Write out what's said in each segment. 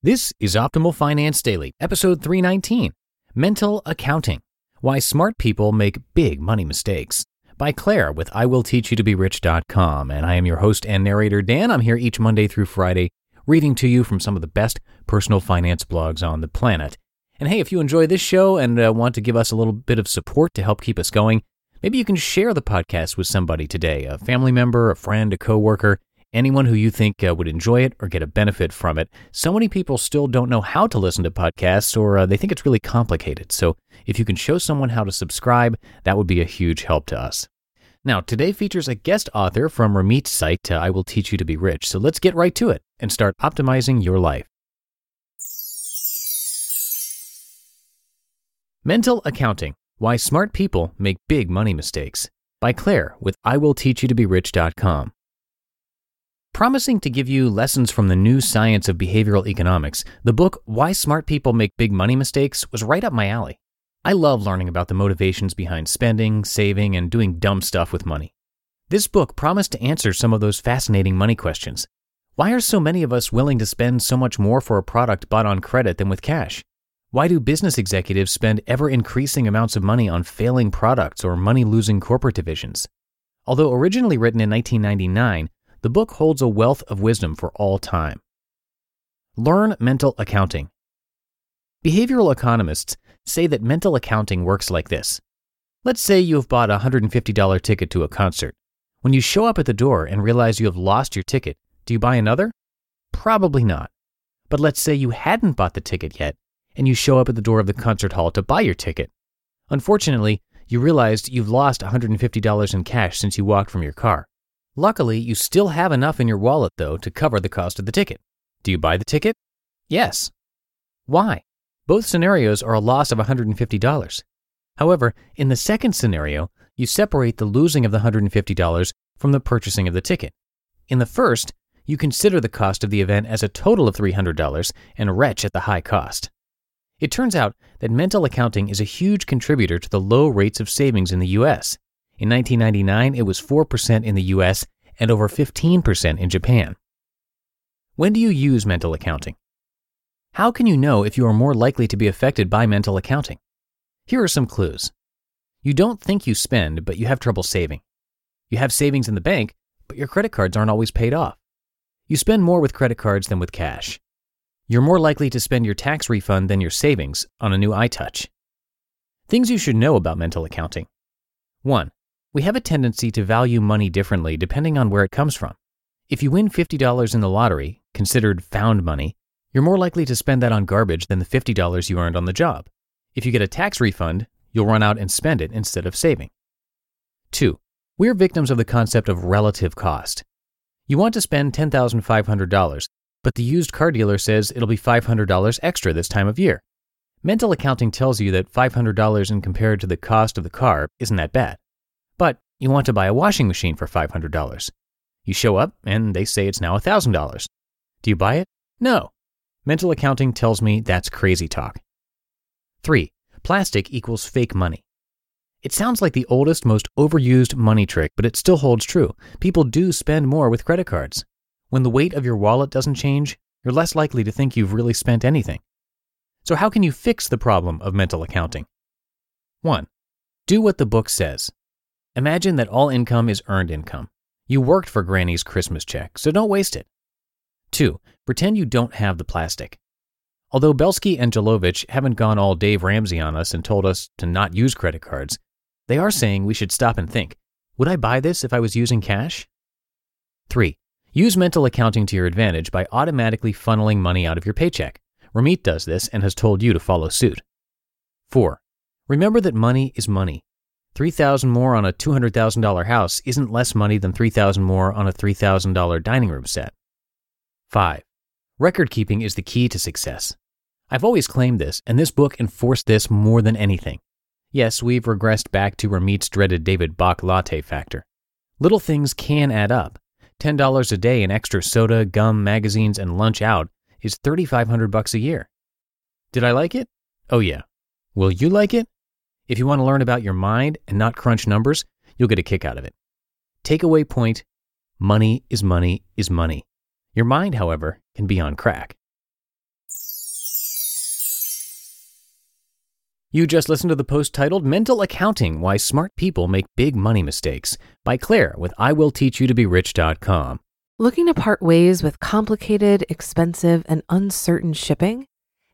This is Optimal Finance Daily, episode 319 Mental Accounting Why Smart People Make Big Money Mistakes by Claire with IWillTeachYouToBeRich.com. And I am your host and narrator, Dan. I'm here each Monday through Friday reading to you from some of the best personal finance blogs on the planet. And hey, if you enjoy this show and uh, want to give us a little bit of support to help keep us going, maybe you can share the podcast with somebody today a family member, a friend, a coworker anyone who you think uh, would enjoy it or get a benefit from it. So many people still don't know how to listen to podcasts or uh, they think it's really complicated. So if you can show someone how to subscribe, that would be a huge help to us. Now, today features a guest author from Ramit's site, uh, I Will Teach You to Be Rich. So let's get right to it and start optimizing your life. Mental Accounting Why Smart People Make Big Money Mistakes by Claire with IWillTeachYouToBeRich.com. Promising to give you lessons from the new science of behavioral economics, the book Why Smart People Make Big Money Mistakes was right up my alley. I love learning about the motivations behind spending, saving, and doing dumb stuff with money. This book promised to answer some of those fascinating money questions. Why are so many of us willing to spend so much more for a product bought on credit than with cash? Why do business executives spend ever increasing amounts of money on failing products or money losing corporate divisions? Although originally written in 1999, the book holds a wealth of wisdom for all time. Learn mental accounting. Behavioral economists say that mental accounting works like this. Let's say you have bought a $150 ticket to a concert. When you show up at the door and realize you have lost your ticket, do you buy another? Probably not. But let's say you hadn't bought the ticket yet, and you show up at the door of the concert hall to buy your ticket. Unfortunately, you realized you've lost $150 in cash since you walked from your car. Luckily, you still have enough in your wallet, though, to cover the cost of the ticket. Do you buy the ticket? Yes. Why? Both scenarios are a loss of $150. However, in the second scenario, you separate the losing of the $150 from the purchasing of the ticket. In the first, you consider the cost of the event as a total of $300 and retch at the high cost. It turns out that mental accounting is a huge contributor to the low rates of savings in the US. In 1999, it was 4% in the US and over 15% in Japan. When do you use mental accounting? How can you know if you are more likely to be affected by mental accounting? Here are some clues. You don't think you spend, but you have trouble saving. You have savings in the bank, but your credit cards aren't always paid off. You spend more with credit cards than with cash. You're more likely to spend your tax refund than your savings on a new iTouch. Things you should know about mental accounting. 1. We have a tendency to value money differently depending on where it comes from. If you win $50 in the lottery, considered found money, you're more likely to spend that on garbage than the $50 you earned on the job. If you get a tax refund, you'll run out and spend it instead of saving. 2. We're victims of the concept of relative cost. You want to spend $10,500, but the used car dealer says it'll be $500 extra this time of year. Mental accounting tells you that $500 in compared to the cost of the car isn't that bad. But you want to buy a washing machine for $500. You show up and they say it's now $1,000. Do you buy it? No. Mental accounting tells me that's crazy talk. 3. Plastic equals fake money. It sounds like the oldest, most overused money trick, but it still holds true. People do spend more with credit cards. When the weight of your wallet doesn't change, you're less likely to think you've really spent anything. So, how can you fix the problem of mental accounting? 1. Do what the book says. Imagine that all income is earned income. You worked for Granny's Christmas check, so don't waste it. 2. Pretend you don't have the plastic. Although Belsky and Gilovich haven't gone all Dave Ramsey on us and told us to not use credit cards, they are saying we should stop and think would I buy this if I was using cash? 3. Use mental accounting to your advantage by automatically funneling money out of your paycheck. Ramit does this and has told you to follow suit. 4. Remember that money is money. 3000 more on a $200,000 house isn't less money than 3000 more on a $3,000 dining room set. 5. Record keeping is the key to success. I've always claimed this, and this book enforced this more than anything. Yes, we've regressed back to Ramit's dreaded David Bach latte factor. Little things can add up. $10 a day in extra soda, gum, magazines, and lunch out is 3500 bucks a year. Did I like it? Oh yeah. Will you like it? If you want to learn about your mind and not crunch numbers, you'll get a kick out of it. Takeaway point money is money is money. Your mind, however, can be on crack. You just listened to the post titled Mental Accounting Why Smart People Make Big Money Mistakes by Claire with IWillTeachYouToBeRich.com. Looking to part ways with complicated, expensive, and uncertain shipping?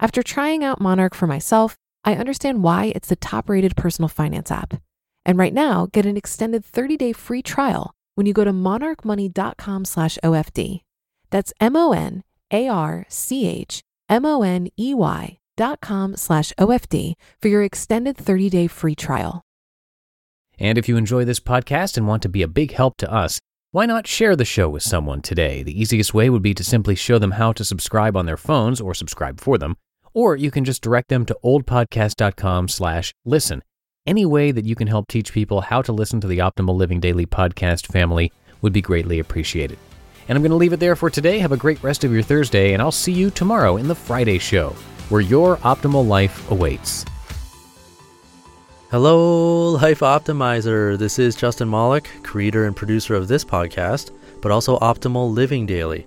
After trying out Monarch for myself, I understand why it's the top-rated personal finance app. And right now, get an extended 30-day free trial when you go to monarchmoney.com slash OFD. That's M O N A R C H M O N E Y dot com slash OFD for your extended 30 day free trial. And if you enjoy this podcast and want to be a big help to us, why not share the show with someone today? The easiest way would be to simply show them how to subscribe on their phones or subscribe for them, or you can just direct them to oldpodcast.com slash listen. Any way that you can help teach people how to listen to the Optimal Living Daily podcast family would be greatly appreciated. And I'm going to leave it there for today. Have a great rest of your Thursday, and I'll see you tomorrow in the Friday show, where your optimal life awaits. Hello, Life Optimizer. This is Justin Malik, creator and producer of this podcast, but also Optimal Living Daily,